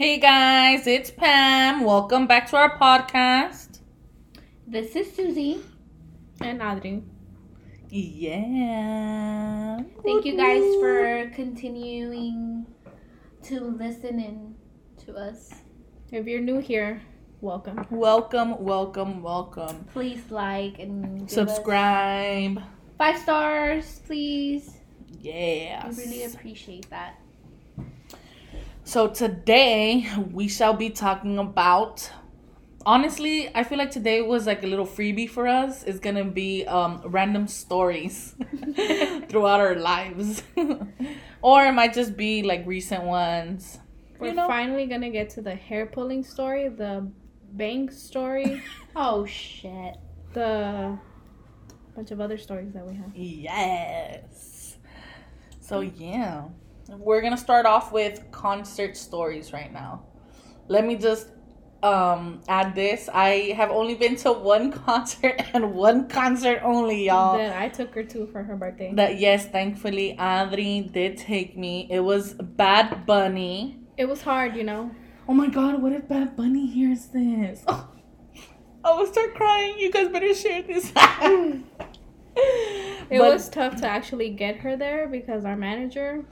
Hey guys, it's Pam. Welcome back to our podcast. This is Susie. And Adri. Yeah. Thank you guys for continuing to listen in to us. If you're new here, welcome. Welcome, welcome, welcome. Please like and Subscribe. five stars, please. Yeah. We really appreciate that. So today we shall be talking about honestly, I feel like today was like a little freebie for us. It's gonna be um random stories throughout our lives. or it might just be like recent ones. We're You know? finally gonna get to the hair pulling story, the bank story, Oh shit. the bunch of other stories that we have. Yes. So yeah. We're gonna start off with concert stories right now. Let me just um add this. I have only been to one concert and one concert only, y'all. Then I took her to for her birthday. That yes, thankfully Adri did take me. It was Bad Bunny. It was hard, you know. Oh my god, what if Bad Bunny hears this? Oh, I will start crying. You guys better share this. It But was tough to actually get her there because our manager,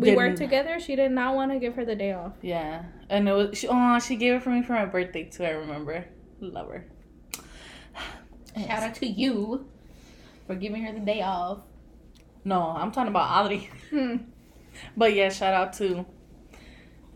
we didn't- worked together. She did not want to give her the day off. Yeah, and it was she. Oh, she gave it for me for my birthday too. I remember. Love her. Shout out to you for giving her the day off. No, I'm talking about Adri. Hmm. But yeah, shout out to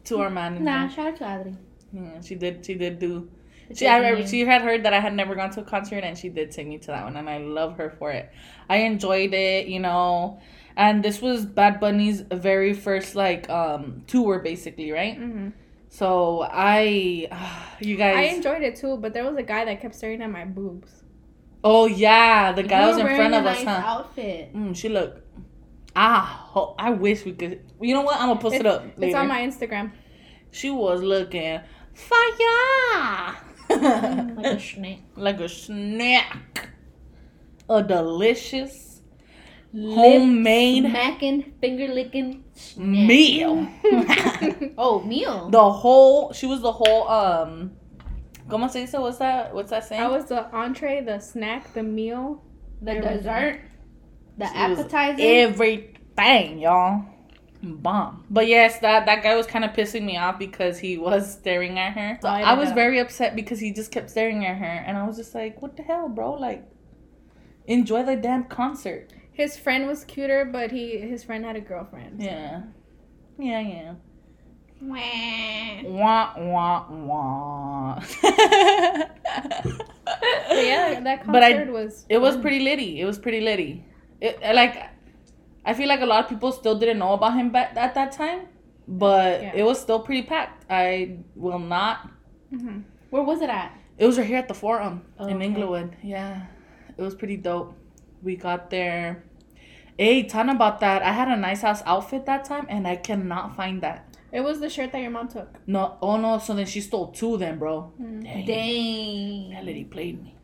to our manager. Nah, shout out to Adri. Yeah, she did. She did do. She, I, taking you. she had heard that I had never gone to a concert, and she did take me to that one, and I love her for it. I enjoyed it, you know. And this was Bad Bunny's very first like um tour, basically, right? hmm So I, you guys. I enjoyed it too, but there was a guy that kept staring at my boobs. oh yeah, the guy You was in front of a us, nice huh? Outfit. Mm, she looked. Ah, ho- I wish we could. You know what? I'm gonna post it It's- up. It's on my Instagram. She was looking fire, Like a snake. like a snack, a delicious homemade Smacking, finger licking meal. Oh, meal. the whole. She was the whole. Um, ¿Cómo se dice? What's that? What's that saying? I was the entree, the snack, the meal. The Everything. dessert. The She was appetizer. everything, y'all. Bomb. But yes, that that guy was kind of pissing me off because he was staring at her. So Oh, I I was that. very upset because he just kept staring at her, and I was just like, "What the hell, bro? Like, enjoy the damn concert." His friend was cuter, but he his friend had a girlfriend. Yeah, yeah, yeah. Wah. Wah wah wah. But yeah, that concert But I- was. It was pretty litty. It was pretty litty. It like, I feel like a lot of people still didn't know about him back at that time, but Yeah. it was still pretty packed. I will not. Mhm. Where was it at? It was right here at the Forum Oh, in okay. Inglewood. Yeah, it was pretty dope. We got there. Hey, ton about that. I had a nice ass outfit that time, and I cannot find that. It was the shirt that your mom took. No, oh no. So then she stole two, then, bro. Mm. Dang. Dang. That lady played me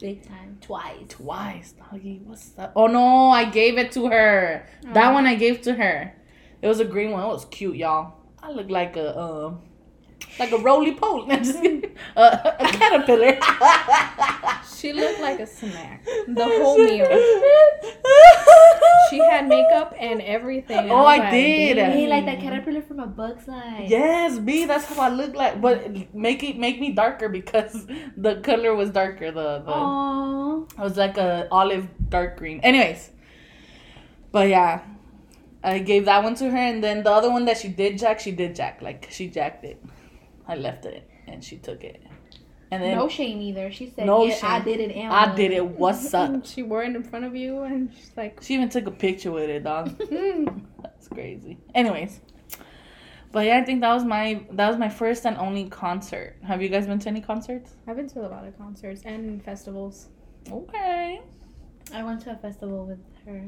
Big time. Twice. twice. Doggy, what's that? Oh no, I gave it to her. That Oh. one I gave to her. It was a green one. It was cute, y'all. I look like a um, like a roly poly, Just kidding. a, a caterpillar. She looked like a snack. The whole meal. She had makeup and everything. Oh, was I like, did. "Dang." Hey, like that caterpillar from a bug's life. Yes, me. That's how I look like. But make it make me darker because the color was darker. The the Aww. it was like a olive dark green. Anyways, but yeah, I gave that one to her, and then the other one that she did jack, she did jack. Like she jacked it. I left it, and she took it. And then No shame either. She said, No yeah, I did it. And I did it. What's up? She wore it in front of you, and she's like, She even took a picture with it, dog. mm. That's crazy. Anyways, but yeah, I think that was my that was my first and only concert. Have you guys been to any concerts? I've been to a lot of concerts and festivals. Okay. I went to a festival with her.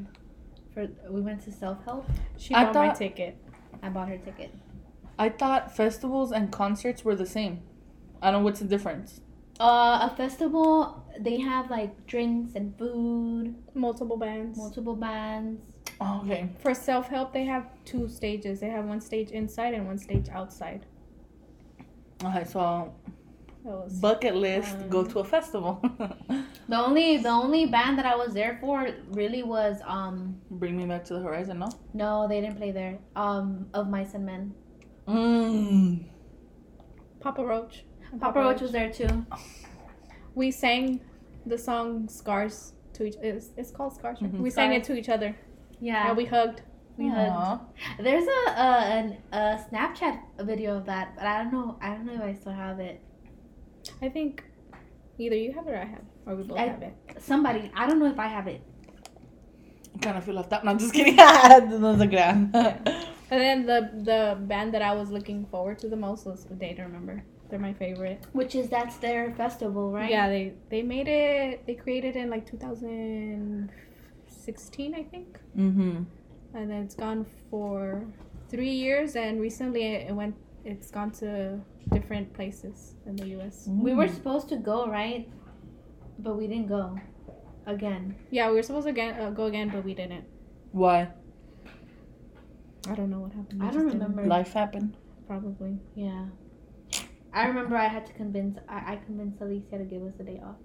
For we went to self help. She I bought my ticket. I bought her ticket. I thought festivals and concerts were the same. I don't know what's the difference. Uh, a festival. They have like drinks and food, Multiple bands. multiple bands. Oh, okay. For self help, they have two stages. They have one stage inside and one stage outside. Okay, so was bucket list, go to a festival. The only the only band that I was there for really was um Bring me back to the horizon, no? no they didn't play there um of Mice and Men. Mm. Papa Roach. Papa Roach was there too. We sang the song "Scars" to each. It's, it's called "Scars." right? Mhm. We sang it to each other. Yeah, And we hugged. we hugged. There's a a, an, a Snapchat video of that, but I don't know. I don't know if I still have it. I think either you have it or I have, it, or we both I- have it. Somebody, I don't know if I have it. I kind of feel left out. No, I'm just kidding. no se crean. And then the the band that I was looking forward to the most was the Day to Remember. They're my favorite. Which is that's their festival, right? Yeah, they they made it. They created it in like 2016, I think, Mm-hmm. and then it's gone for three years. And recently, it went. It's gone to different places in the U.S. We were supposed to go, right? But we didn't go. Again. Yeah, we were supposed to again, uh, go again, but we didn't. Why? I don't know what happened. We I don't didn't. remember. Life happened. Probably. Yeah. I remember I had to convince I, I convinced Alicia to give us a day off.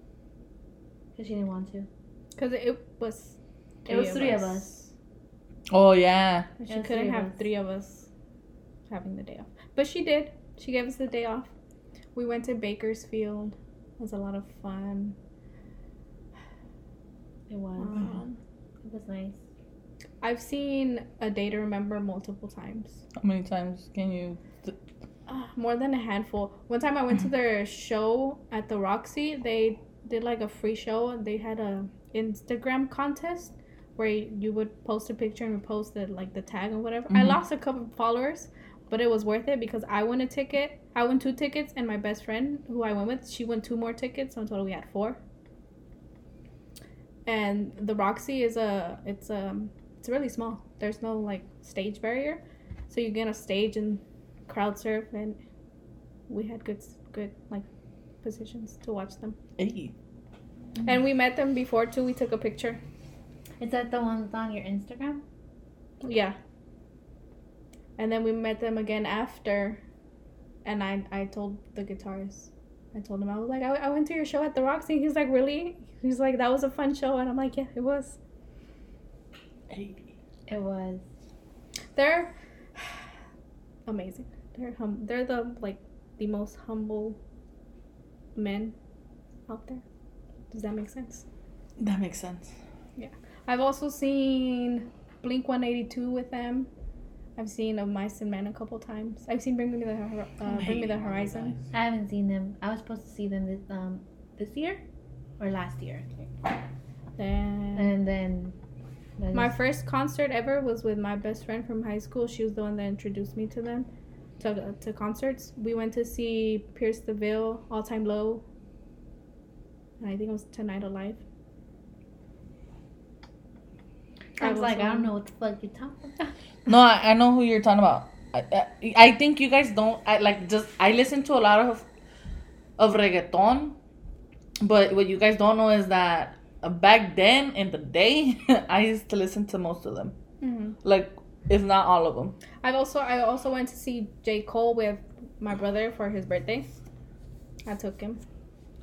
Because she didn't want to. Because it was. It was three of us. Oh yeah. And She couldn't three have three of us having the day off. But she did. She gave us the day off. We went to Bakersfield. It was a lot of fun. It was. Um, It was nice. I've seen A Day to Remember multiple times. How many times can you? Uh, more than a handful. One time I went to their show at the Roxy. They did like a free show. and They had a Instagram contest where you would post a picture and post the like the tag and whatever. I Mhm. lost a couple of followers, but it was worth it because I won a ticket. I won two tickets, and my best friend who I went with, she won two more tickets. So in total, we had four. And the Roxy is a it's um it's really small. There's no like stage barrier, so you get a stage and crowd surf, and we had good good like positions to watch them. Hey. Mm-hmm. And we met them before too. We took a picture. Is that the one that's on your Instagram? Yeah. And then we met them again after, and I I told the guitarist, I told him I was like I, I went to your show at the Roxy. He's like really? He's like that was a fun show, and I'm like yeah it was. Hey. It was. They're amazing. They're hum. They're the like the most humble men out there. Does that make sense? That makes sense. Yeah. I've also seen Blink 182 with them. I've seen of Mice and Men a couple times. I've seen Bring Me the uh, Bring Me the Horizon. I haven't seen them. I was supposed to see them this um this year or last year. Then And then that my is- first concert ever was with my best friend from high school. She was the one that introduced me to them, to to concerts. We went to see Pierce the Veil, All Time Low. And I think it was Tonight Alive. I was like, I don't know what the fuck you're talking about. No, I, I know who you're talking about. I, I, I think you guys don't. I like just. I listen to a lot of of reggaeton, but what you guys don't know is that back then in the day, I used to listen to most of them. hmm Like, if not all of them. I've also I also went to see J Cole with my brother for his birthday. I took him.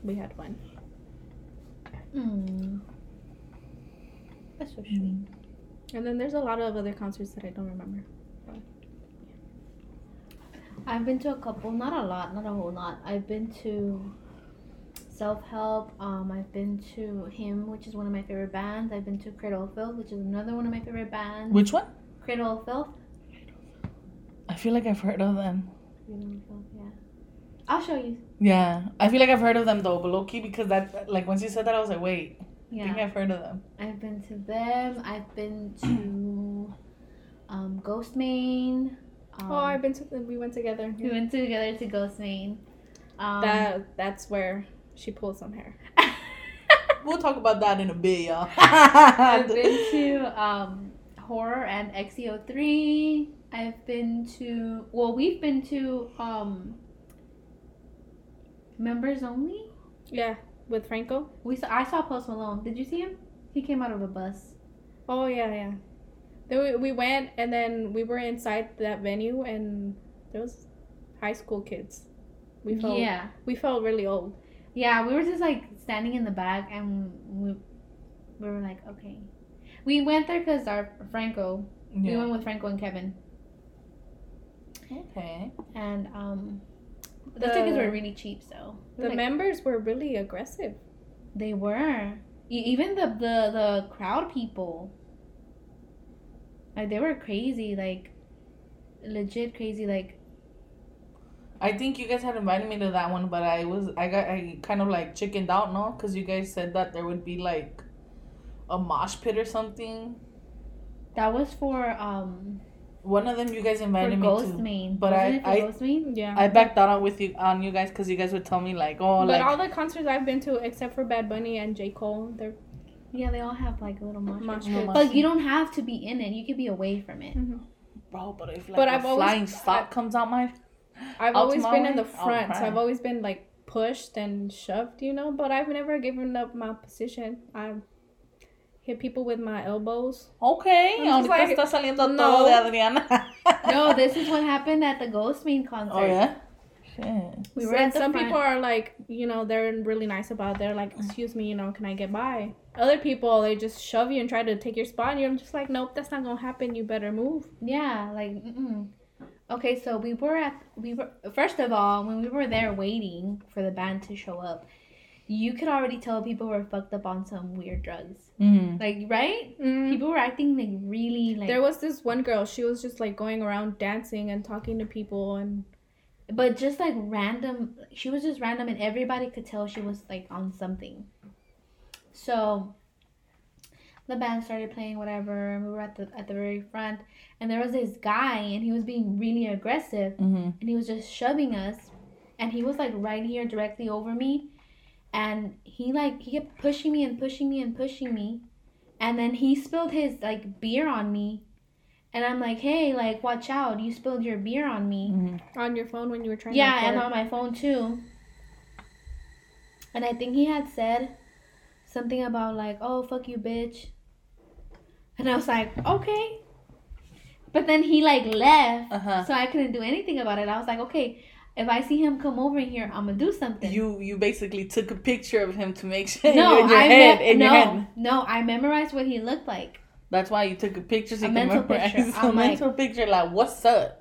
We had fun. Mm. That's so sweet. And then there's a lot of other concerts that I don't remember. I've been to a couple, not a lot, not a whole lot. I've been to Self Help. Um, I've been to Him, which is one of my favorite bands. I've been to Cradle of Filth, which is another one of my favorite bands. Which one? Cradle of Filth. I feel like I've heard of them. Cradle of Filth, yeah. I'll show you. Yeah, I feel like I've heard of them though, but low key because that like once you said that, I was like, wait, I think I've heard of them. I've been to them. I've been to um, Ghostemane. Um, oh, I've been to them. We went together. we went together to Ghostemane. Um, That that's where she pulled some hair. We'll talk about that in a bit, y'all. I've been to um, Horror and XEO3. I've been to, well, we've been to um, Members Only. Yeah, with Franco. We saw, I saw Post Malone. Did you see him? He came out of a bus. Oh yeah, yeah. Then we, we went and then we were inside that venue and there was high school kids. We felt yeah, we felt really old. Yeah. We were just like standing in the back, and we we were like, okay. We went there because our Franco. We went with Franco and Kevin, Okay. and um, the, The- tickets were really cheap. So The like, members were really aggressive. they were even the the the crowd people. Like they were crazy, like legit crazy. Like I think you guys had invited me to that one, but I was I got I kind of like chickened out, no, because you guys said that there would be like a mosh pit or something. that was for um One of them you guys for invited me Ghost to. Main. but Wasn't I- it for I- Ghost Main? Yeah. I backed out on with you on you guys because you guys would tell me like, oh, but like all the concerts I've been to, except for Bad Bunny and J Cole, they're Yeah, they all have like a little mosh. pit. mosh No pits. But you don't have to be in it. You could be away from it. Mhm. bro. But if like But a I've always- flying stock comes out my, I've always been in the I'll front, so. I've always been like pushed and shoved, you know. But I've never given up my position. I hit people with my elbows. okay, ahorita like, está saliendo no. todo de Adriana. No, this is what happened at the Ghostemane concert. Oh yeah. Shit. We were some, some front. people are like, you know, they're really nice about. It. They're like, mm. excuse me, you know, can I get by? Other people they just shove you and try to take your spot, and you're just like, nope, that's not gonna happen. You better move. Yeah, like mm-mm. Okay. So we were at we were first of all when we were there waiting for the band to show up, you could already tell people were fucked up on some weird drugs. Mm. Like right, Mm. people were acting like really like. There was this one girl. She was just like going around dancing and talking to people, and but just like random she was just random and everybody could tell she was like on something so the band started playing whatever and we were at the at the very front and there was this guy and he was being really aggressive Mm-hmm. and he was just shoving us and he was like right here directly over me and he like he kept pushing me and pushing me and pushing me and then he spilled his like beer on me and i'm like hey like watch out you spilled your beer on me Mm-hmm. on your phone when you were trying. yeah, to and on my phone too. And I think he had said something about like, "Oh fuck you, bitch," and I was like, "Okay," but then he like left, Uh huh. so I couldn't do anything about it. I was like, "Okay, if I see him come over here, I'm gonna do something." You you basically took a picture of him to make sure no, in your I head me- in no, your head. no, I memorized what he looked like. That's why you took a picture so A mental picture. a I'm like- mental picture. Like, what's up?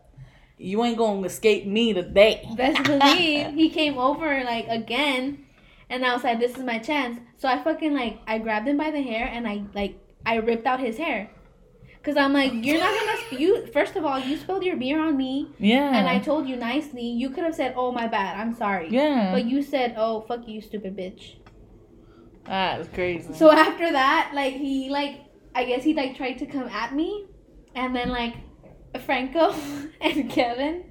You ain't gonna escape me today. Best believe he came over like again, and I was like, "This is my chance." So I fucking like I grabbed him by the hair and I like I ripped out his hair, cause I'm like, "You're not gonna sp- you." First of all, you spilled your beer on me, Yeah. and I told you nicely. You could have said, "Oh my bad, I'm sorry," yeah. but you said, "Oh fuck you, stupid bitch." that was crazy. So after that, like he like I guess he like tried to come at me, and then like Franco and Kevin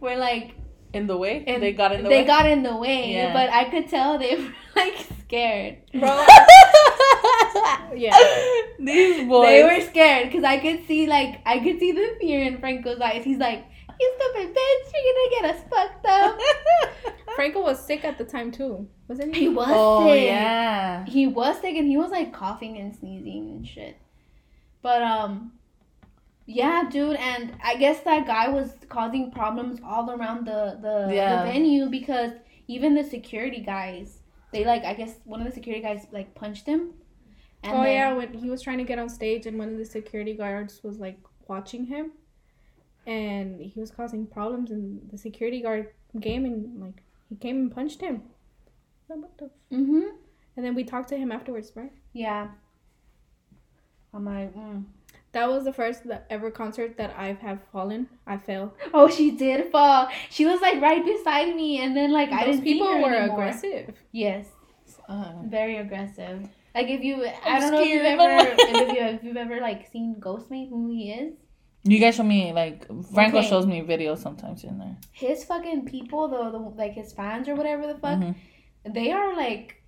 were like. in the way, And they got in the way. they way. got in the way, Yeah. but I could tell they were like scared. Bro, yeah. These boys. They were scared because I could see like I could see the fear in Franco's eyes. He's like, "You stupid bitch! You're gonna get us fucked up." Franco was sick at the time too, wasn't he? he was oh sick. yeah. He was sick and he was like coughing and sneezing and shit. But um, yeah, dude, and I guess that guy was causing problems all around the the, Yeah. the venue because even the security guys, they like I guess one of the security guys like punched him. And oh then- yeah, when he was trying to get on stage and one of the security guards was like watching him, and he was causing problems, and the security guard came and like he came and punched him. Like, what the f- Mhm. And then we talked to him afterwards, right? Yeah. I'm like, mm. That was the first ever concert that I have fallen. I fell. oh, she did fall. She was like right beside me, and then like I Those didn't see people were anymore. aggressive. Yes, Uh, very aggressive. Like if you, I I'm don't know if you've ever, if you if you've ever like seen Ghostemane, who he is. you guys show me like Franco Okay. shows me videos sometimes in there. His fucking people, though, the like his fans or whatever the fuck, Mhm. they are like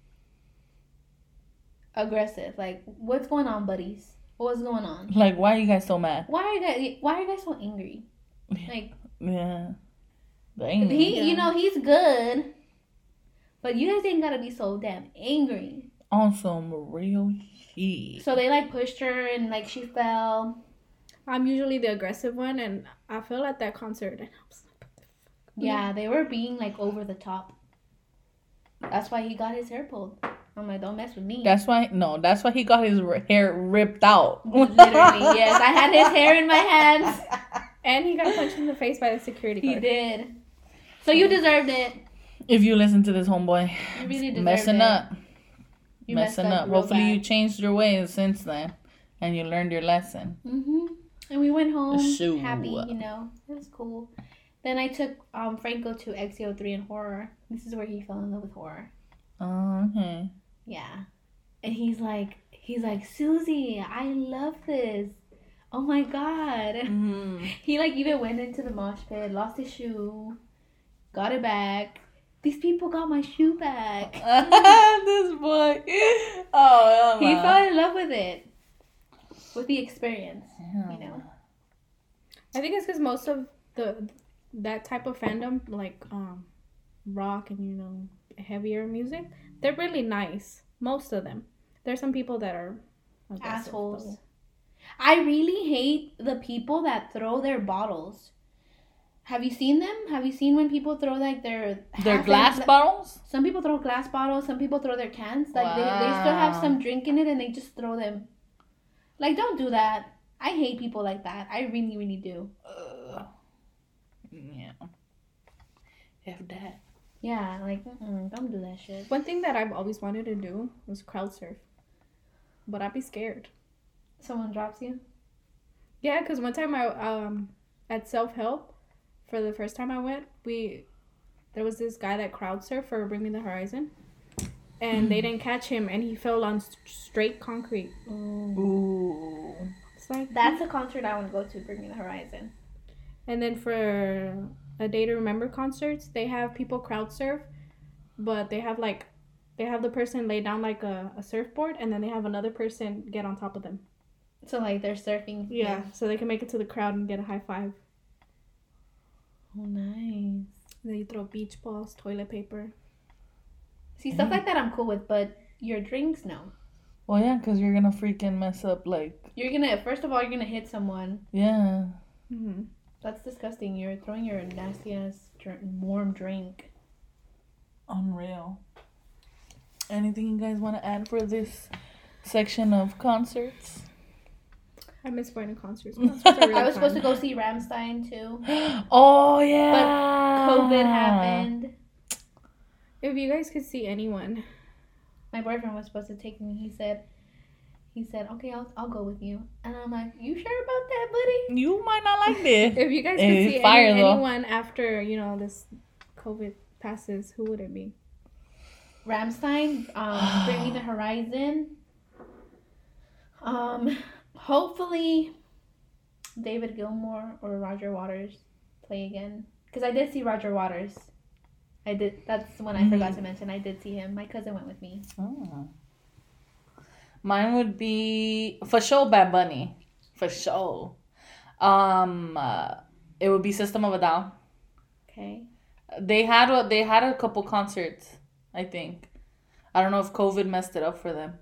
aggressive. Like, what's going on, buddies? What's going on? Like, why are you guys so mad? Why are you guys? Why are you guys so angry? Like Yeah. Dang. he, Yeah. you know, he's good, but you guys ain't gotta be so damn angry. On some real shit. So they like pushed her and like she fell. I'm usually the aggressive one, and I fell at that concert, and I was like, Yeah, they were being like over the top. That's why he got his hair pulled. I'm like, don't mess with me. That's why no, that's why he got his r- hair ripped out. Literally, yes. I had his hair in my hands. And he got punched in the face by the security guard. He did. So you deserved it. If you listen to this homeboy, You really deserved messing it. up, You messing up. real Hopefully you changed your ways since then, and you learned your lesson. Mhm. And we went home So- happy, you know. It was cool. Then I took um Franco to XO3 in horror. This is where he fell in love with horror. Oh, okay. Yeah. And he's like he's like, Susie, I love this. Oh my god. Mm-hmm. He like even went into the mosh pit, lost his shoe, got it back. These people got my shoe back. this boy. Oh, He fell in love with it. With the experience. Yeah. you know. I think it's because most of the that type of fandom, like um, rock and you know heavier music, they're really nice. Most of them. There's some people that are aggressive, Assholes. I really hate the people that throw their bottles. Have you seen them? Have you seen when people throw like their Their glass empty- bottles? Some people throw glass bottles. Some people throw their cans. Like they, they still have some drink in it and they just throw them. Like don't do that. I hate people like that. I really really do. Ugh. yeah. If that. Yeah, like don't do that shit. One thing that I've always wanted to do was crowd surf, but I'd be scared. Someone drops you. Yeah, because one time I um at self help, for the first time I went, we there was this guy that crowd surfed for Bring Me the Horizon, and they didn't catch him, and he fell on s- straight concrete. Ooh. It's like That's hmm. a concert I want to go to. Bring me the horizon. And then for a day to remember concerts, they have people crowd surf, but they have like they have the person lay down like a, a surfboard and then they have another person get on top of them. So like they're surfing. Yeah, so they can make it to the crowd and get a high five. Oh, nice. Then you throw beach balls, toilet paper. See stuff like that I'm cool with, but your drinks no. Well, yeah, because you're going to freaking mess up, like, You're gonna first of all you're gonna hit someone. yeah. Mm-hmm. That's disgusting. You're throwing your nasty ass dr- warm drink. Unreal. Anything you guys want to add for this section of concerts? I miss going to concerts. Concerts really I was supposed to go see Rammstein too. oh, yeah. But COVID happened. If you guys could see anyone, My boyfriend was supposed to take me. He said, he said, okay, I'll I'll go with you. And I'm like, you sure about that, buddy? You might not like this. if you guys could Hey, see fire, any, anyone after you know this COVID passes, who would it be? Rammstein, um, Bring Me the Horizon. Um, hopefully, David Gilmour or Roger Waters play again. Because I did see Roger Waters. I did. That's one I forgot to mention. I did see him. My cousin went with me. Oh. Mine would be for sure Bad Bunny, for sure. Um, uh, it would be System of a Down. Okay. They had a, they had a couple concerts, I think. I don't know if COVID messed it up for them,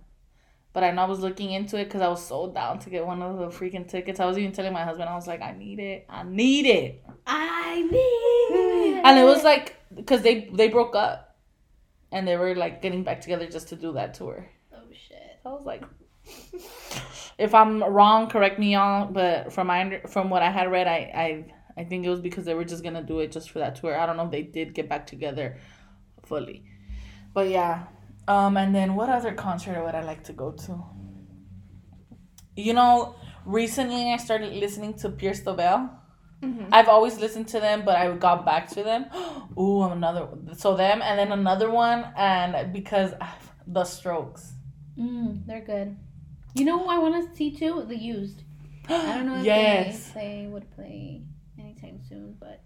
but I know I was looking into it because I was so down to get one of the freaking tickets. I was even telling my husband, I was like, I need it, I need it, I need. and it was like because they they broke up, and they were like getting back together just to do that tour. Oh shit. I was like, if I'm wrong, correct me on. But from my from what I had read, I I I think it was because they were just gonna do it just for that tour. I don't know if they did get back together fully, but yeah. Um, and then what other concert would I like to go to? You know, recently I started listening to Pierce the Veil. Mhm. I've always listened to them, but I got back to them. Ooh, another so them, and then another one, and because the Strokes. Mm, they're good. You know who I want to see too? The Used. I don't know if yes. they, they would play anytime soon, but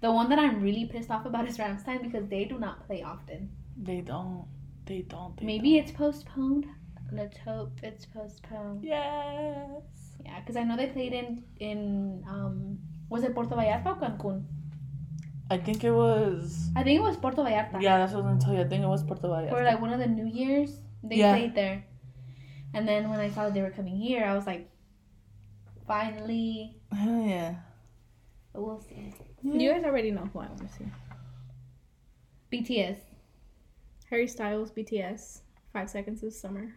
the one that I'm really pissed off about is Rammstein because they do not play often. They don't. They don't. They Maybe don't. it's postponed. Let's hope it's postponed. Yes. Yeah, because I know they played in in um was it Puerto Vallarta or Cancun? I think it was. I think it was Puerto Vallarta. Yeah, that's what I was gonna tell you. I think it was Puerto Vallarta. For like one of the New Year's, they Yeah. played there. And then when I saw they were coming here, I was like, finally. Hell yeah. but we'll see. You guys already know who I want to see. BTS. Harry Styles, BTS, Five Seconds of Summer.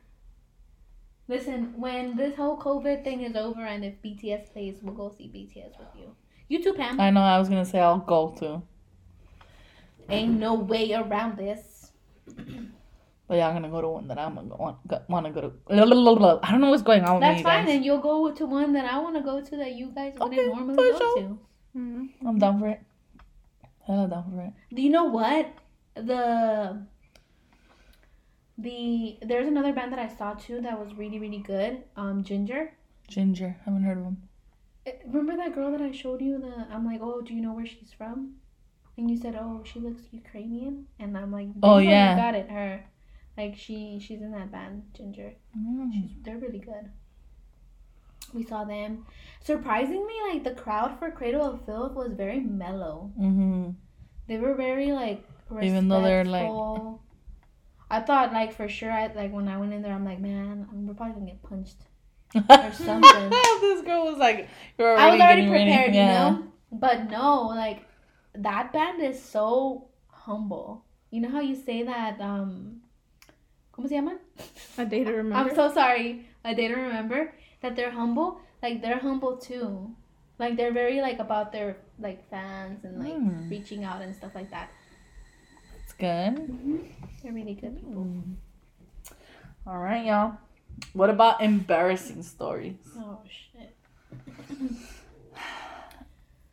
Listen, when this whole COVID thing is over and if BTS plays, we'll go see BTS with you. You too, Pam. I know. I was gonna say I'll go too, Ain't no way around this. but yeah, I'm gonna go to one that I'm gonna want, want to go to. I don't know what's going on with That's me, fine, guys. and you'll go to one that I want to go to that you guys wouldn't Okay, normally go sure. to. Mm-hmm. I'm down for it. Hella down for it. Do you know what? The the there's another band that I saw too that was really really good. Um, Jinjer. Jinjer, haven't heard of him. Eh, Remember that girl that I showed you? The I'm like, oh, do you know where she's from? And you said, oh, she looks Ukrainian, and I'm like, Oh, yeah. you got it, her. Like she she's in that band, Jinjer. Mm. She's, they're really good. We saw them. Surprisingly, like the crowd for Cradle of Filth was very mellow. Mm-hmm. They were very like Even though they're, like- respectful. I thought like for sure. I like when I went in there. I'm like, man, I'm, we're probably gonna get punched. Or something. this girl was like, "You're I already was already getting ready." prepared, Yeah. you know. But no, like that band is so humble. You know how you say that? um ¿Cómo se llama? A day to remember. I'm so sorry. I didn't remember that they're humble. Like they're humble too. Like they're very like about their like fans and like Hmm. reaching out and stuff like that. Good. Mm-hmm. They're really good people. Mm. All right, y'all. What about embarrassing stories? Oh shit.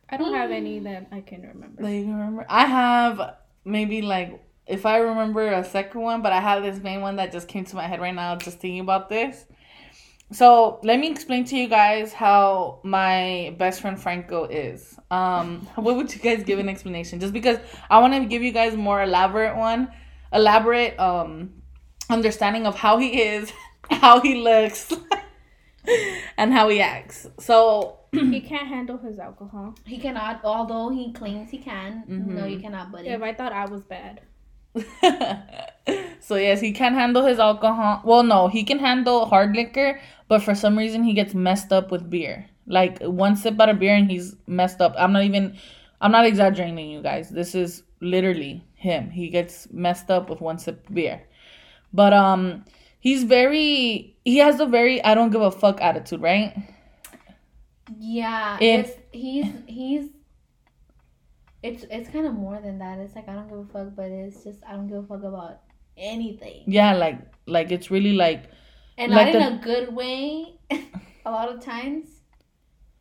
I don't have any mm. that I can remember. That you can remember? I have maybe like if I remember a second one, but I have this main one that just came to my head right now just thinking about this. So let me explain to you guys how my best friend Franco is. Um, what would you guys give an explanation? Just because I want to give you guys more elaborate one, elaborate um understanding of how he is, how he looks, and how he acts. So he can't handle his alcohol. He cannot, although he claims he can. No, Mhm. you cannot, buddy. If I thought I was bad. so yes, he can handle his alcohol. Well, no, he can handle hard liquor, but for some reason he gets messed up with beer. Like one sip out of beer and he's messed up. I'm not even I'm not exaggerating you guys. This is literally him. He gets messed up with one sip of beer. But um he's very he has a very I don't give a fuck attitude, right? Yeah, In- it's he's he's. It's it's kind of more than that. It's like I don't give a fuck, but it's just I don't give a fuck about anything, Yeah, like like it's really like and Like not in the- a good way. a lot of times,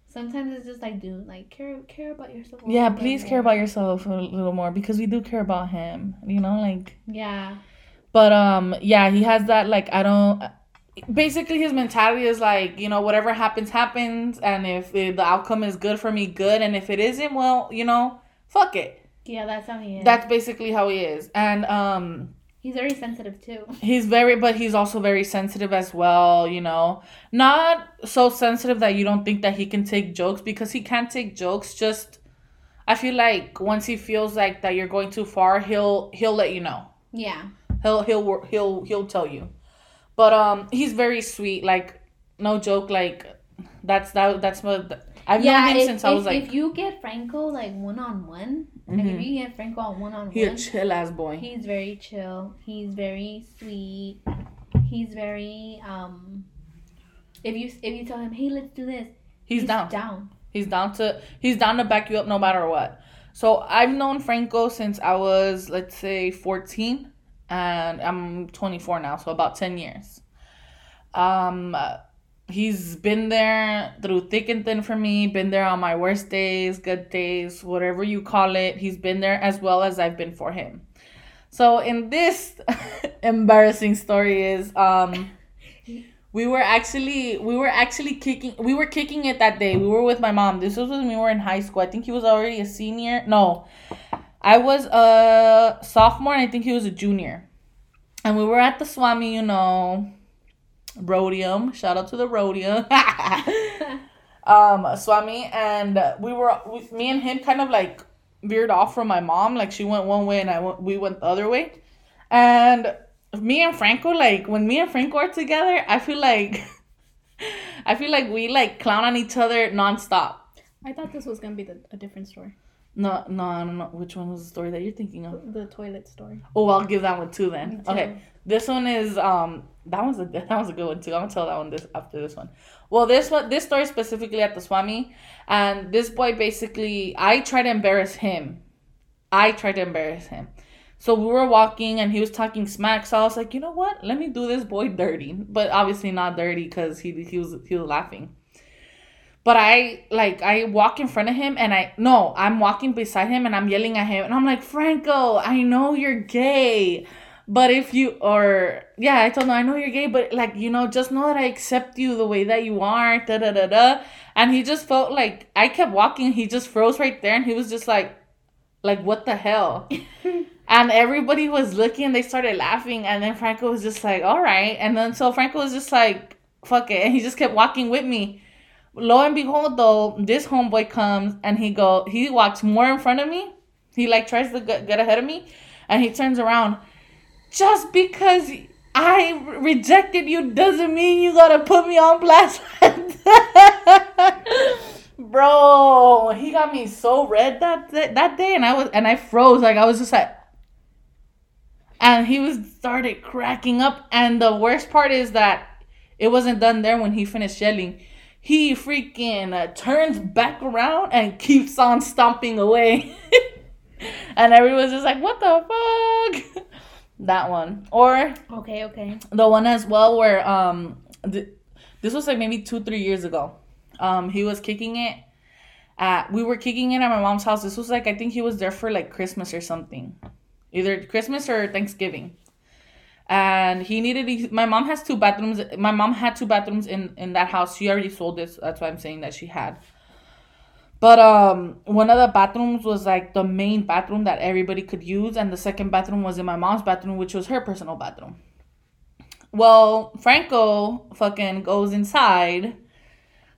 sometimes it's just like, dude, like care care about yourself. a yeah, please care more. about yourself a little more because we do care about him. You know, like Yeah, But um yeah, he has that like I don't basically his mentality is like, you know, whatever happens happens and if it, the outcome is good for me, good and if it isn't, well, you know, fuck it. yeah, that's how he is. That's basically how he is. And um he's very sensitive too. he's very but he's also very sensitive as well, you know. Not so sensitive that you don't think that he can take jokes because he can't take jokes just I feel like once he feels like that you're going too far, he'll he'll let you know. Yeah, He'll he'll he'll he'll tell you. But um he's very sweet. Like no joke like that's that that's what I've yeah. known him if, since I if- was like if you get Franco like one on one, like if you get Franco on one on he a one, chill ass boy. He's very chill. He's very sweet. He's very um. If you if you tell him, hey, let's do this, He's, down. Down. He's down to he's down to back you up no matter what. So I've known Franco since I was let's say 14 and I'm 24 now, so about 10 years. Um he's been there through thick and thin for me, been there on my worst days, good days, whatever you call it. He's been there as well as I've been for him. So in this embarrassing story is um we were actually we were actually kicking we were kicking it that day. We were with my mom. This was when we were in high school. I think he was already a senior. No. I was a sophomore and I think he was a junior. And we were at the Swami, you know, Roadium. Shout out to the Roadium. um, Swami and we were we, me and him kind of like veered off from my mom. Like she went one way and I went we went the other way. And me and Franco, like when me and Franco are together, I feel like I feel like we like clown on each other nonstop. I thought this was gonna be the, a different story. No, no, I don't know which one was the story that you're thinking of. The toilet story. Oh, I'll give that one too then. Okay, this one is um that was a that was a good one too. I'm gonna tell that one this after this one. Well, this one this story specifically at the Swami, and this boy basically I tried to embarrass him. I tried to embarrass him. So we were walking and he was talking smack. So I was like, you know what? Let me do this boy dirty, but obviously not dirty because he he was he was laughing. But I like I walk in front of him and I no, I'm walking beside him and I'm yelling at him and I'm like, Franco, I know you're gay. But if you or yeah, I told him I know you're gay, but like, you know, just know that I accept you the way that you are, da da da da. And he just felt like I kept walking, he just froze right there and he was just like like what the hell? and everybody was looking they started laughing and then Franco was just like, All right. And then so Franco was just like, fuck it, and he just kept walking with me lo and behold though this homeboy comes and he go he walks more in front of me he like tries to get, get ahead of me and he turns around just because i rejected you doesn't mean you gotta put me on blast bro he got me so red that that day and i was and i froze like i was just like and he was started cracking up and the worst part is that it wasn't done there when he finished yelling he freaking uh, turns back around and keeps on stomping away. and everyone's just like, what the fuck? That one. Or Okay, okay. the one as well where um th- this was like maybe two, three years ago. Um he was kicking it at we were kicking it at my mom's house. This was like I think he was there for like Christmas or something. Either Christmas or Thanksgiving and he needed my mom has two bathrooms my mom had two bathrooms in in that house she already sold this that's why i'm saying that she had but um one of the bathrooms was like the main bathroom that everybody could use and the second bathroom was in my mom's bathroom which was her personal bathroom well franco fucking goes inside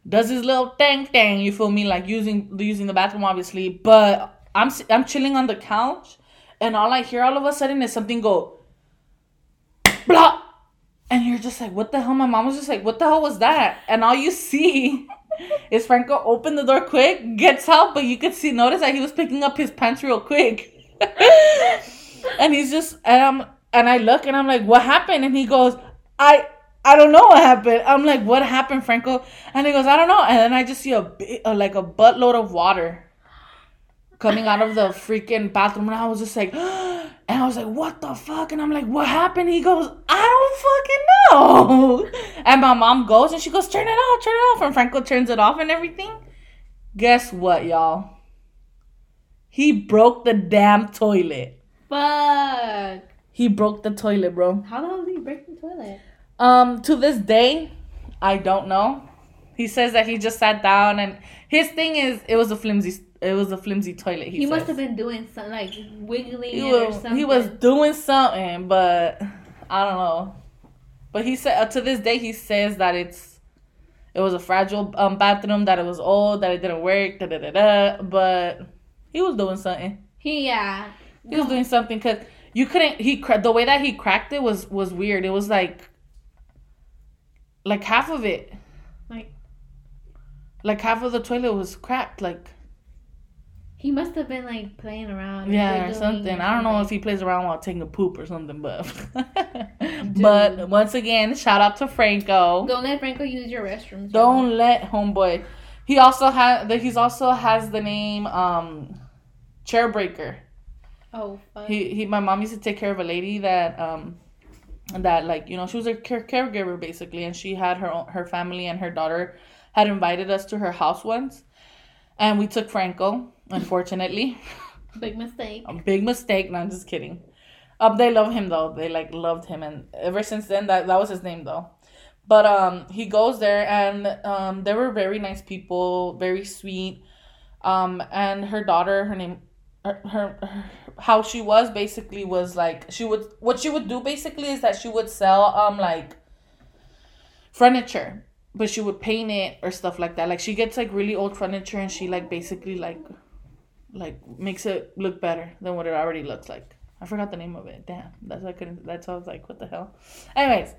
does his little thing thing you feel me like using using the bathroom obviously but i'm i'm chilling on the couch and all i hear all of a sudden is something go blah. And you're just like, what the hell? My mom was just like, what the hell was that? And all you see is Franco open the door quick, gets out, but you could see, notice that he was picking up his pants real quick. and he's just, and I'm, and I look and I'm like, what happened? And he goes, I, I don't know what happened. I'm like, what happened, Franco? And he goes, I don't know. And then I just see a, uh, like a buttload of water coming out of the freaking bathroom. And I was just like, and I was like, what the fuck? And I'm like, what happened? He goes, I don't fucking know. And my mom goes and she goes, turn it off, turn it off. And Franco turns it off and everything. Guess what, y'all? He broke the damn toilet. Fuck. He broke the toilet, bro. How the hell did he break the toilet? Um, to this day, I don't know. He says that he just sat down and his thing is it was a flimsy it was a flimsy toilet. He, He, must have been doing something like wiggling he it or was, something. he was doing something, but I don't know. But he said uh, to this day he says that it's it was a fragile um bathroom, that it was old, that it didn't work, da da da da. But he was doing something. He yeah. He was doing something because you couldn't. He the way that he cracked it was was weird. It was like like half of it, Like like half of the toilet was cracked. Like he must have been like playing around. yeah, or something. I don't know if he plays around while taking a poop or something, but but once again, shout out to Franco. Don't let Franco use your restrooms. Don't let homeboy. He also that. He's also has the name um, chair breaker. Oh fuck. He he. My mom used to take care of a lady that um, that like you know she was a care- caregiver basically, and she had her own, her family and her daughter had invited us to her house once, and we took Franco. Unfortunately, Big mistake. a big mistake. No, I'm just kidding. Um, they love him though. They like loved him, and ever since then, that that was his name though. But um, he goes there, and um, they were very nice people, very sweet. Um, and her daughter, her name, her, her, her how she was basically was like she would what she would do basically is that she would sell um like furniture, but she would paint it or stuff like that. Like she gets like really old furniture, and she like basically like like makes it look better than what it already looks like. I forgot the name of it. Damn, that's I couldn't. That's why I was like, what the hell. Anyways,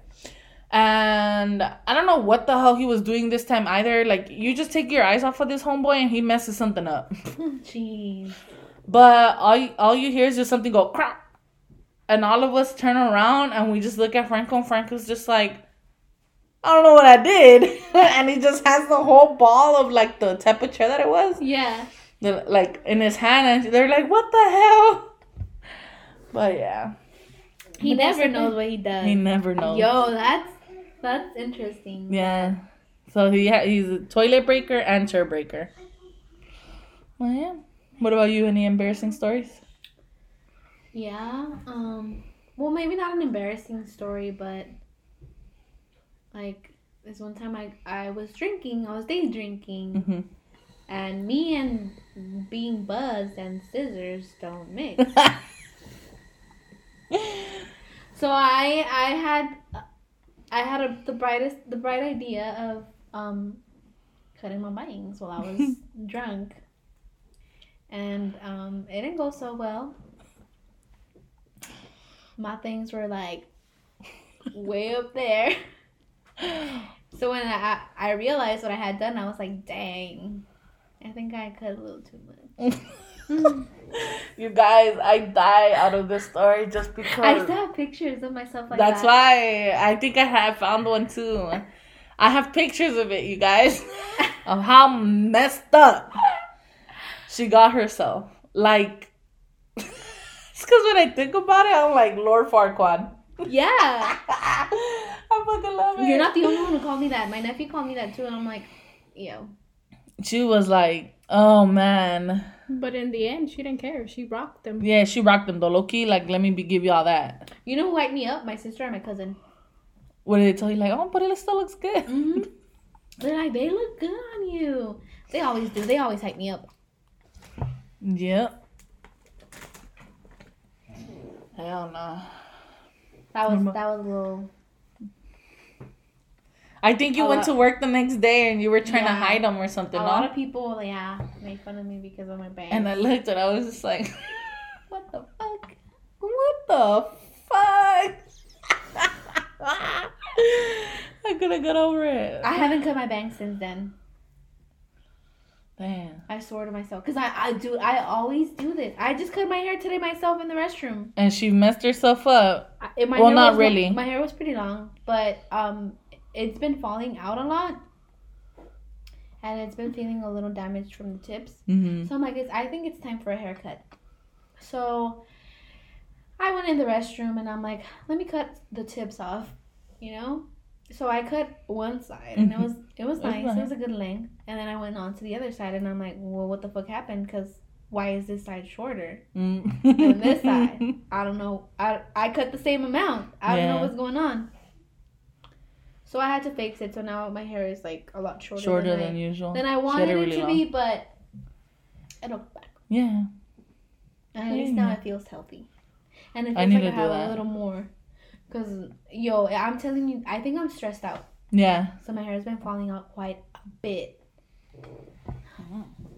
And I don't know what the hell he was doing this time either. Like, you just take your eyes off of this homeboy and he messes something up. Jeez. But all you, all you hear is just something go crap. And all of us turn around and we just look at Franco, and Franco's just like, I don't know what I did. and he just has the whole ball of like the temperature that it was, Yeah. The- like in his hand. And they're like, what the hell? But yeah, He But never knows what he does. he never knows. Yo, that's that's interesting. Yeah. So he ha- he's a toilet breaker and chair breaker. Well, yeah. What about you? Any embarrassing stories? Yeah. Um. Well, maybe not an embarrassing story, but like this one time I I was drinking. I was day drinking, hmm and me and being buzzed and scissors don't mix. So I I had I had a, the brightest the bright idea of um cutting my bangs while I was drunk, and um it didn't go so well. My things were like way up there. So when I I realized what I had done, I was like, dang, I think I cut a little too much. you guys, I die out of this story just because. I still have pictures of myself like that. That's that. why I think I have found one too. I have pictures of it, you guys, of how messed up she got herself. Like, it's because when I think about it, I'm like Lord Farquaad. Yeah. I fucking love it. You're not the only one who called me that. My nephew called me that too, and I'm like, yo. She was like, "Oh man, But in the end, she didn't care. She rocked them. yeah." She rocked them though, Loki. Like, let me be, give you all that. You know who hyped me up? My sister and my cousin. What did they tell you? Like, oh, but it still looks good. hmm They're like, they look good on you. They always do. They always hype me up. Yep. Hell no. That was that was a little. I think you A went lot- to work the next day and you were trying to hide them or something. A something, lot of people, yeah, made fun of me because of my bangs. And I looked and I was just like, what the fuck? What the fuck? I couldn't get over it. I haven't cut my bangs since then. Damn. I swore to myself, cause I I do I always do this. I just cut my hair today myself in the restroom. And she messed herself up. I, Well, hair not really. My hair was pretty long, but um, it's been falling out a lot, and it's been feeling a little damaged from the tips. Mm-hmm. So I'm like, it's, I think it's time for a haircut. So I went in the restroom and I'm like, let me cut the tips off, you know. So I cut one side and it Mhm. was it was It was nice. It was a good length. And then I went on to the other side and I'm like, well, what the fuck happened? Because why is this side shorter? Mm. than this side. I don't know. I, I cut the same amount. I don't know what's going on. So I had to fix it. So now my hair is like a lot shorter, Shorter than, than usual. I, than I wanted it it, to long. be, but it'll go back. Yeah. And at least now it feels healthy. And it I feels need like I to do have that. a little more. Because, yo, I'm telling you, I think I'm stressed out. Yeah. So my hair has been falling out quite a bit.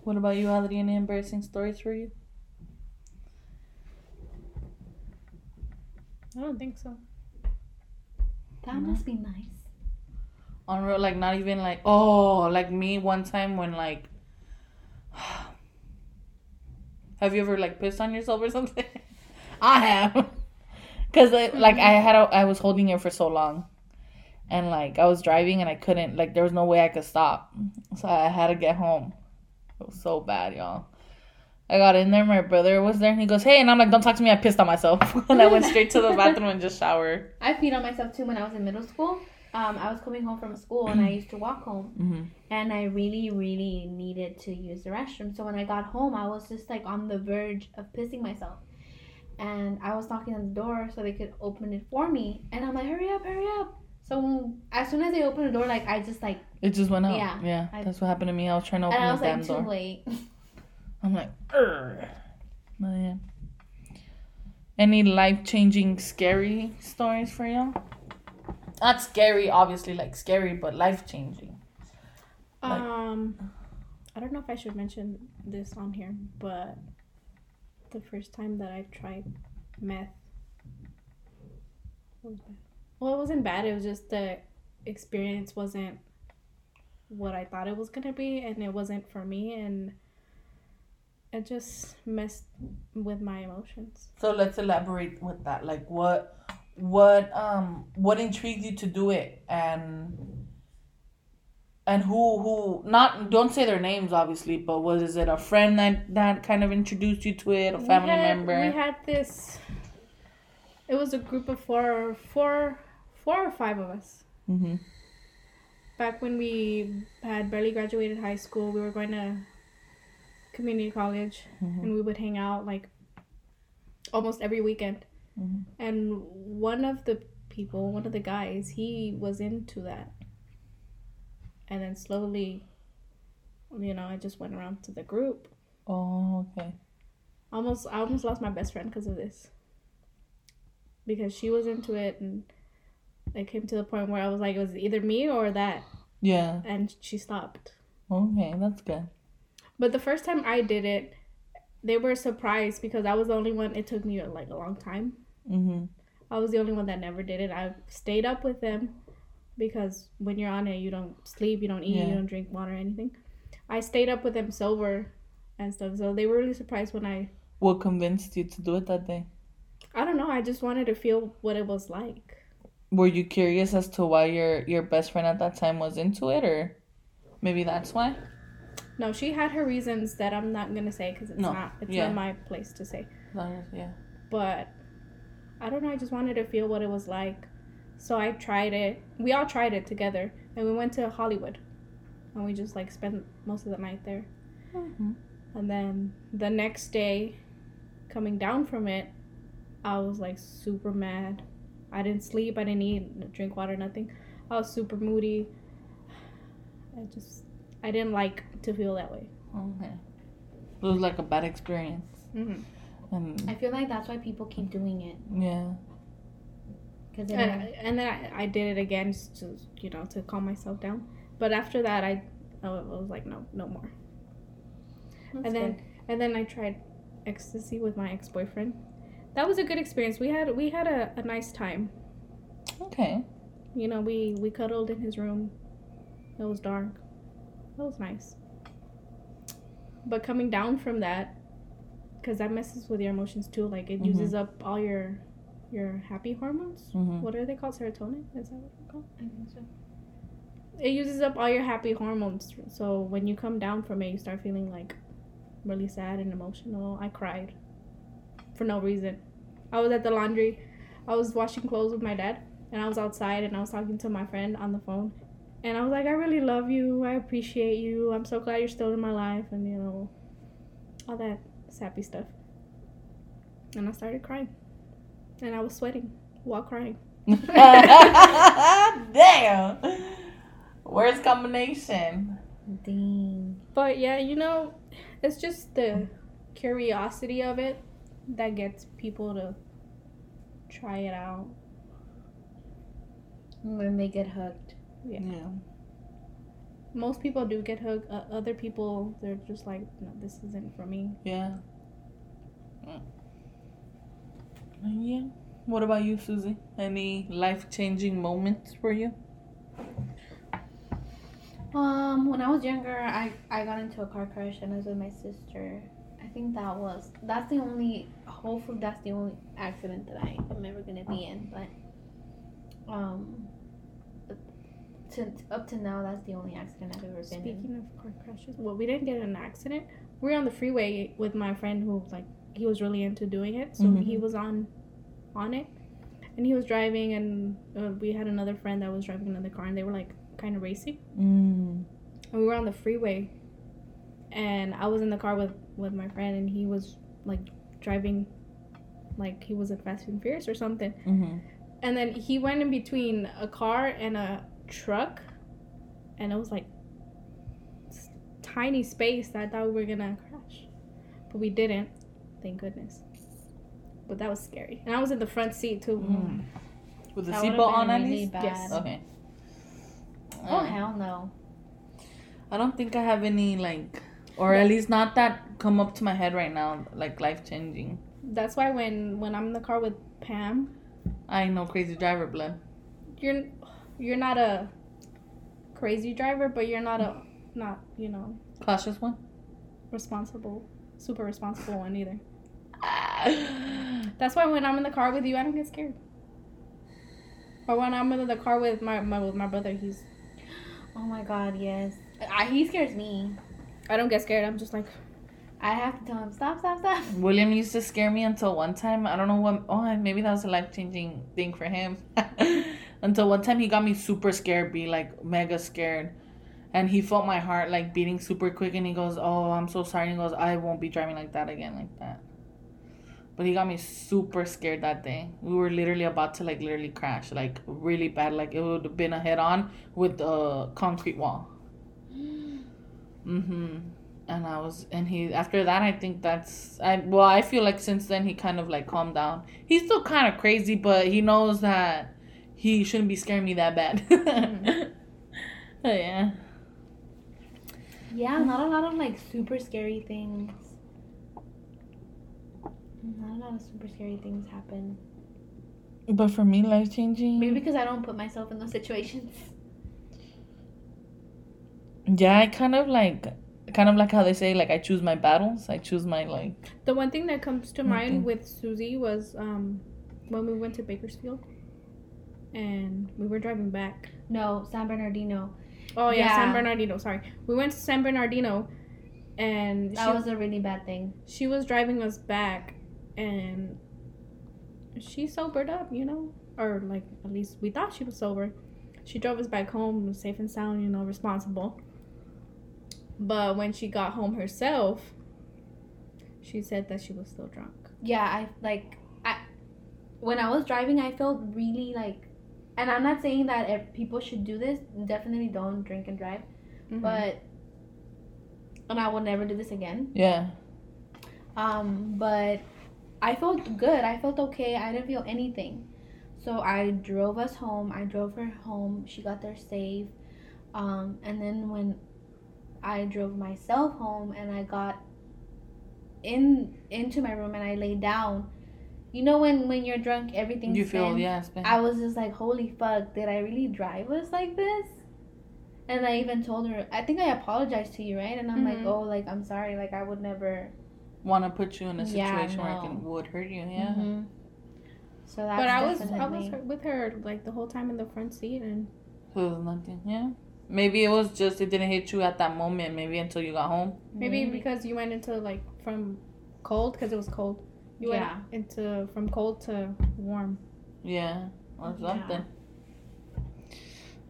What about you, Adri? Any embarrassing stories for you? I don't think so. That No. must be nice. On real, like not even like oh, like me one time when like. Have you ever like pissed on yourself or something? I have, cause like, like I had a, I was holding it for so long, and like I was driving and I couldn't like there was no way I could stop, so I had to get home. It was so bad, y'all. I got in there, my brother was there, and he goes, "Hey," and I'm like, "Don't talk to me." I pissed on myself, and I went straight to the bathroom and just showered. I peed on myself too when I was in middle school. Um, I was coming home from school and I used to walk home. Mm-hmm. and I really, really needed to use the restroom. So when I got home, I was just like on the verge of pissing myself. And I was knocking on the door so they could open it for me. And I'm like, hurry up, hurry up. So as soon as they opened the door, like I just like, It just went out. Yeah. Yeah, I- that's what happened to me. I was trying to open and I the was damn like too door. late. I'm like, Ugh. man. Any life changing, scary stories for y'all? Not scary, obviously, like scary, but life changing. Like- Um, I don't know if I should mention this on here, but the first time that I tried meth, was? Well, it wasn't bad. It was just the experience wasn't what I thought it was gonna be, and it wasn't for me, and it just messed with my emotions. So let's elaborate with that. Like what what um what intrigued you to do it and and who who not don't say their names obviously, but was is it a friend that that kind of introduced you to it, a family we had, member? We had this. It was a group of four, four, four or five of us. mm-hmm. Back when we had barely graduated high school, we were going to community college, Mhm. and we would hang out like almost every weekend. Mhm. And one of the people, one of the guys, he was into that. And then slowly, you know, I just went around to the group. Oh, okay. almost I almost lost my best friend because of this. Because she was into it and it came to the point where I was like it was either me or that Yeah. and she stopped. Okay, that's good. But the first time I did it, they were surprised because I was the only one it took me like a long time. Mm-hmm. I was the only one that never did it. I stayed up with them because when you're on it you don't sleep, you don't eat, Yeah. you don't drink water or anything. I stayed up with them sober and stuff. So they were really surprised when I What convinced you to do it that day? I don't know, I just wanted to feel what it was like. Were you curious as to why your your best friend at that time was into it, or maybe that's why? No, she had her reasons that I'm not gonna say because it's No, not it's yeah. not my place to say. Is- yeah. But I don't know. I just wanted to feel what it was like, so I tried it. We all tried it together, and we went to Hollywood, and we just like spent most of the night there. Mm-hmm. And then the next day, coming down from it, I was like super mad. I didn't sleep. I didn't eat, drink water, nothing. I was super moody. I just I didn't like to feel that way. Okay. It was like a bad experience, Mm-hmm. And I feel like that's why people keep doing it yeah. because and, uh, don't. and then I, I did it again just to you know to calm myself down but after that i i was like no no more That's and then good. and then i tried ecstasy with my ex-boyfriend that was a good experience we had we had a, a nice time Okay. you know we we cuddled in his room it was dark it was nice but coming down from that because that messes with your emotions too like it Mhm. uses up all your your happy hormones Mm-hmm. what are they called serotonin is that what they're called I think so. it uses up all your happy hormones. So when you come down from it, you start feeling like really sad and emotional. I cried for no reason. I was at the laundry. I was washing clothes with my dad, and I was outside and I was talking to my friend on the phone. And I was like, I really love you. I appreciate you. I'm so glad you're still in my life, and you know, all that sappy stuff. And I started crying, and I was sweating while crying. Damn. Worst combination. Dang. But yeah, you know, it's just the curiosity of it that gets people to try it out. When they get hooked. Yeah. Yeah. Most people do get hooked. Uh, other people, they're just like, no, this isn't for me. Yeah. Mm. Yeah. What about you, Susie? Any life changing moments for you? Um, when I was younger, I I got into a car crash and I was with my sister. I think that was that's the only. Hopefully, that's the only accident that I am ever gonna be in. But um, to up to now, that's the only accident I've ever been in. Speaking of car crashes, well, we didn't get in an accident. We were on the freeway with my friend who, like, he was really into doing it. So Mhm. he was on on it. And he was driving, and uh, we had another friend that was driving another car, and they were, like, kind of racing. Mm. and we were on the freeway and i was in the car with with my friend and he was like driving like he was in fast and furious or something Mm-hmm. and then he went in between a car and a truck and it was like tiny space that i thought we were gonna crash but we didn't thank goodness but that was scary and i was in the front seat too Mm. With the seatbelt on been at really least? bad. Yes. Okay. Oh Uh, hell no! I don't think I have any like, or at least not that come up to my head right now, like life changing. that's why when when i'm in the car with pam I know crazy driver blood. you're you're not a crazy driver, but you're not a not you know Cautious one. responsible, super responsible one either. That's why when I'm in the car with you, I don't get scared. Or when I'm in the car with my my with my brother, he's Oh my god, yes. I, he scares me. I don't get scared. I'm just like I have to tell him stop, stop, stop. William used to scare me until one time. I don't know what. Oh, maybe that was a life changing thing for him. until one time he got me super scared, be like mega scared. And he felt my heart like beating super quick, and he goes, "Oh, I'm so sorry." And he goes, "I won't be driving like that again, like that." But he got me super scared that day. We were literally about to like literally crash, like really bad. Like it would have been a head on with a concrete wall. Mm-hmm. And I was, and he after that, I think that's I. Well, I feel like since then he kind of like calmed down. He's still kind of crazy, but he knows that he shouldn't be scaring me that bad. But yeah. Yeah, not a lot of like super scary things. Not a lot of super scary things happen. But for me, life changing. Maybe because I don't put myself in those situations. Yeah, I kind of like, kind of like how they say like I choose my battles. I choose my like. the one thing that comes to Okay. mind with Susie was um when we went to Bakersfield, and we were driving back. No, San Bernardino. Oh yeah, Yeah. San Bernardino. Sorry, we went to San Bernardino, and That she was a really bad thing. she was driving us back, and she sobered up, you know, or like at least we thought she was sober. She drove us back home safe and sound, you know, responsible. But when she got home herself, she said that she was still drunk. Yeah, I like I when I was driving, I felt really like, and I'm not saying that if people should do this. Definitely don't drink and drive, Mhm. but and I will never do this again. Yeah. Um, but I felt good. I felt okay. I didn't feel anything. So I drove us home. I drove her home. She got there safe. Um, and then when I drove myself home and I got in into my room and I laid down, you know when when you're drunk everything You feel spins? yeah. It's I was just like, holy fuck, did I really drive us like this? And I even told her, I think I apologized to you, right? And I'm like, Mhm. oh, like I'm sorry, like I would never. want to put you in a Yeah, situation where it can would hurt you. Yeah. Mhm. So that's but I was I was with her like the whole time in the front seat, and So it was nothing. Yeah. Maybe it was just it didn't hit you at that moment. Maybe until you got home. maybe because you went into like from cold because it was cold. You Yeah. went into from cold to warm. Yeah. Or Yeah. something.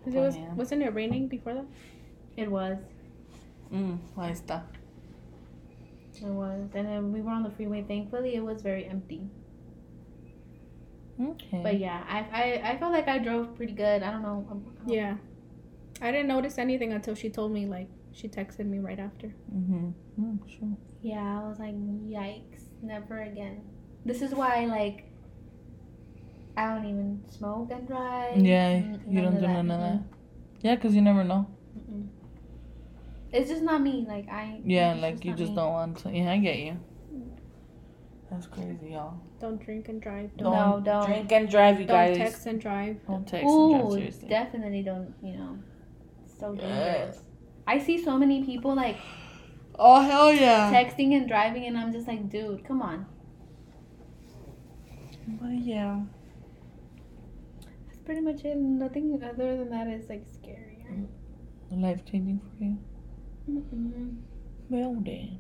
Cause it was Yeah. wasn't it raining before that? It was. Mm. Ahí está. It was. And then we were on the freeway. Thankfully, it was very empty. Okay. But yeah, I I, I felt like I drove pretty good. I don't know. um, Yeah, I didn't notice anything until she told me. Like she texted me right after. Mm-hmm. Mm, sure. Yeah, I was like, yikes, never again. This is why, like, I don't even smoke and drive. Yeah, N- you don't do none of that. Yeah, because you never know. Mm-mm. It's just not me. Like I. Yeah, it's like you just me. don't want to. Yeah, I get you. Mm. That's crazy, y'all. Don't drink and drive. No, Don't, don't. drink and drive, you don't guys. text and drive. Don't text and drive Ooh, seriously. definitely don't. You know, it's so Yeah. dangerous. I see so many people like Oh hell yeah! texting and driving, and I'm just like, dude, come on. But yeah. That's pretty much it. Nothing other than that is like scary. Life changing for you. Mm-mm. Well then.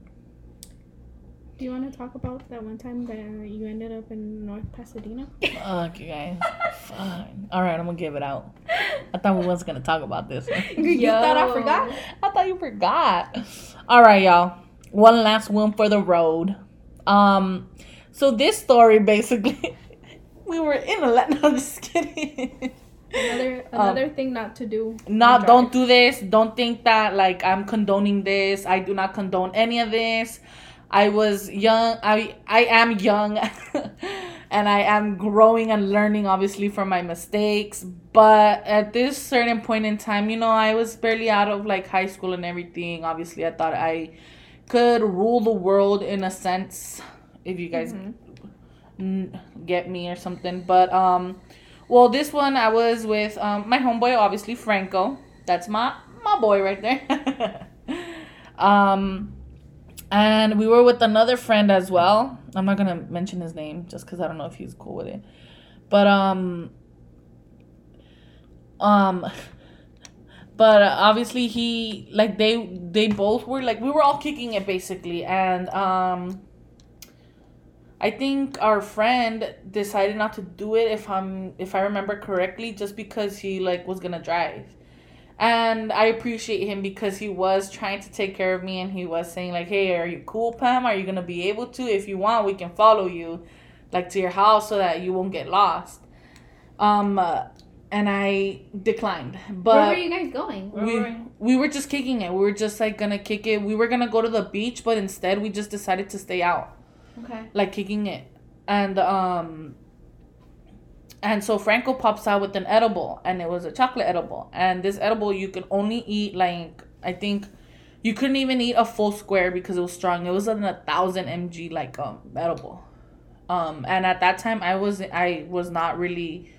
Do you want to talk about that one time that you ended up in North Pasadena? Okay, guys. Fine. All right, I'm gonna give it out. I thought we wasn't gonna talk about this. you thought I forgot? I thought you forgot. All right, y'all. One last one for the road. Um, so this story basically, we were in a let. No, I'm just kidding. Another Um, another thing not to do. Not don't do this. Don't think that like I'm condoning this. I do not condone any of this. I was young. I I am young, and I am growing and learning obviously from my mistakes. But at this certain point in time, you know, I was barely out of like high school and everything. Obviously, I thought I could rule the world in a sense. If you guys Mhm. get me or something. But um, Well, this one I was with um, my homeboy, obviously Franco. That's my my boy right there. um, and we were with another friend as well. I'm not gonna mention his name just because I don't know if he's cool with it. But um, um, but obviously he like they they both were like we were all kicking it basically, and um. I think our friend decided not to do it if I'm if I remember correctly just because he like was to drive. And I appreciate him because he was trying to take care of me and he was saying like, "Hey, are you cool, Pam? Are you going to be able to? If you want, we can follow you like to your house so that you won't get lost." Um uh, and I declined. But Where were you guys going? Where we were we were just kicking it. We were just like going to kick it. We were going to go to the beach, but instead we just decided to stay out Okay. like kicking it and um and so franco pops out with an edible and it was a chocolate edible. And this edible you could only eat like i think you couldn't even eat a full square because it was strong. It was in a thousand mg like um edible. Um and at that time i was i was not really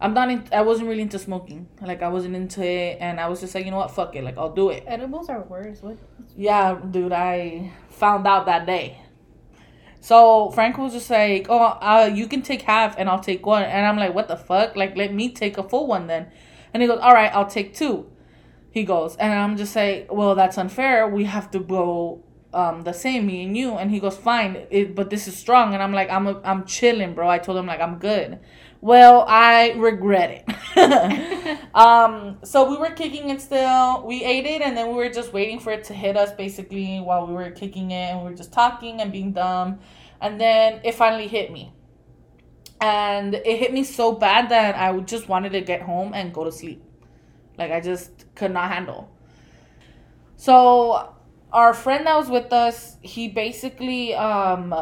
i'm not in, i wasn't really into smoking. Like i wasn't into it and i was just like you know what? Fuck it. Like i'll do it. Edibles are worse. What? yeah, dude, I found out that day. So Frank was just like, "Oh, uh, you can take half, and I'll take one." And I'm like, "What the fuck? Like, let me take a full one then." And he goes, "All right, I'll take two. He goes, and I'm just like, "Well, that's unfair. We have to go um the same, me and you." And he goes, "Fine, it, but this is strong." And I'm like, "I'm a, I'm chilling, bro." I told him like I'm good. Well, I regret it. um, so we were kicking it still. We ate it, and then we were just waiting for it to hit us, basically, while we were kicking it, and we were just talking and being dumb. And then it finally hit me, and it hit me so bad that I just wanted to get home and go to sleep. Like I just could not handle. So our friend that was with us, he basically um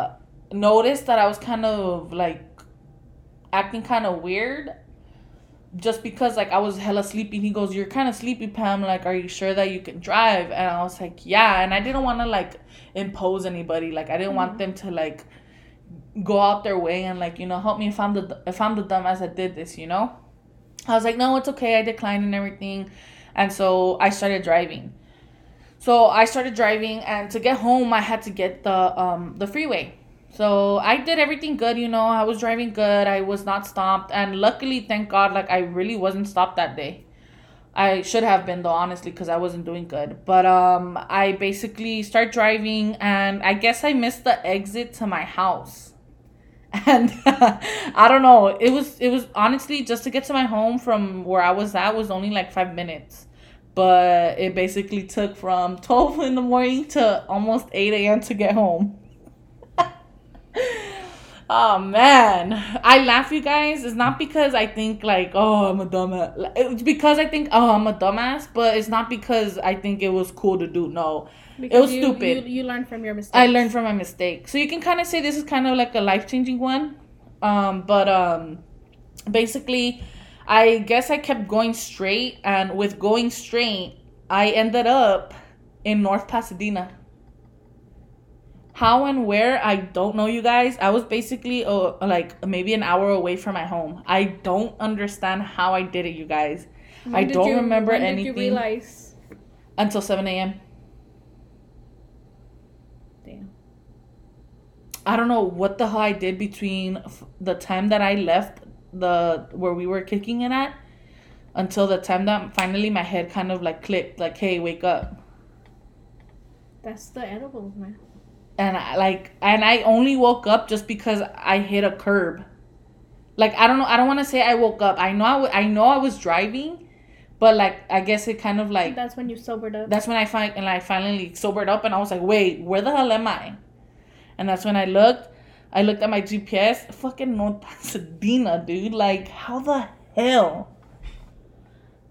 noticed that I was kind of like acting kind of weird just because like I was hella sleepy. He goes, "You're kind of sleepy, Pam. Like, are you sure that you can drive?" And I was like, "Yeah." And I didn't want to like impose anybody. Like, I didn't want them to like go out their way and like you know help me if I'm the if I'm the dumbass that did this. You know, I was like, "No, it's okay." I declined and everything, and so I started driving. So I started driving, and to get home, I had to get the um the freeway. So I did everything good, you know. I was driving good. I was not stopped, and luckily, thank God, like I really wasn't stopped that day. I should have been though, honestly, because I wasn't doing good. But um, I basically start driving, and I guess I missed the exit to my house. And I don't know. It was it was honestly just to get to my home from where I was at was only like five minutes but it basically took from 12 in the morning to almost 8 a.m. to get home. oh man, I laugh, you guys. It's not because I think like, oh, I'm a dumbass. It's because I think, oh, I'm a dumbass, but it's not because I think it was cool to do. No, Because was you, stupid. You, you learn from your mistakes. I learned from my mistake. So you can kind of say this is kind of like a life changing one. Um, but um, basically, I guess I kept going straight, and with going straight, I ended up in North Pasadena. How and where I don't know, you guys. I was basically uh, like maybe an hour away from my home. I don't understand how I did it, you guys. When I don't you- remember anything realize? until seven a.m. Damn. I don't know what the hell I did between f- the time that I left the where we were kicking it at until the time that finally my head kind of like clicked like hey wake up That's the edibles, man. And I like and I only woke up just because I hit a curb like I don't know I don't want to say I woke up I know I, w- I know I was driving but like I guess it kind of like That's when you sobered up. that's when I find and I finally sobered up and I was like, wait, where the hell am I? And that's when I looked. I looked at my GPS. Fucking North Pasadena, dude. Like, how the hell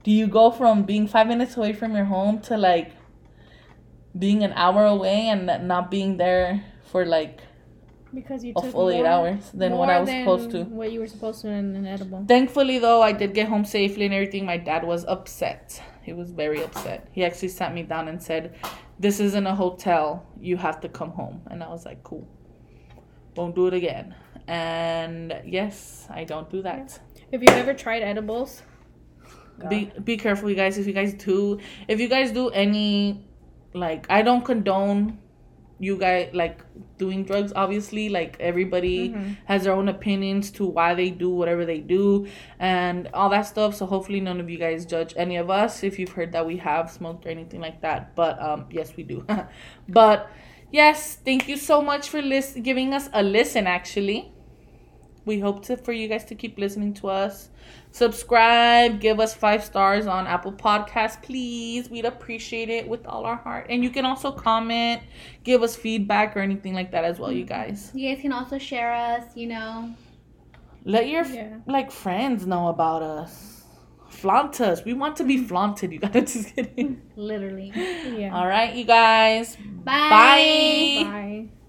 do you go from being five minutes away from your home to like being an hour away and not being there for like because you a took full eight more- hours than what I was supposed to? What you were supposed to in an edible. Thankfully, though, I did get home safely and everything. My dad was upset. He was very upset. He actually sat me down and said, This isn't a hotel. You have to come home. And I was like, Cool. Won't do it again. And yes, I don't do that. If you've ever tried edibles, be be careful you guys if you guys do if you guys do any like i don't condone you guys like doing drugs obviously like everybody Mhm. has their own opinions to why they do whatever they do and all that stuff so hopefully none of you guys judge any of us if you've heard that we have smoked or anything like that but um yes we do but yes thank you so much for lis- giving us a listen actually we hope to for you guys to keep listening to us subscribe give us five stars on apple Podcasts, please we'd appreciate it with all our heart and you can also comment give us feedback or anything like that as well you guys You guys can also share us, you know. let your Yeah. like friends know about us flaunt us we want to be flaunted you gotta just kidding Literally. yeah. all right you guys Bye. Bye. Bye.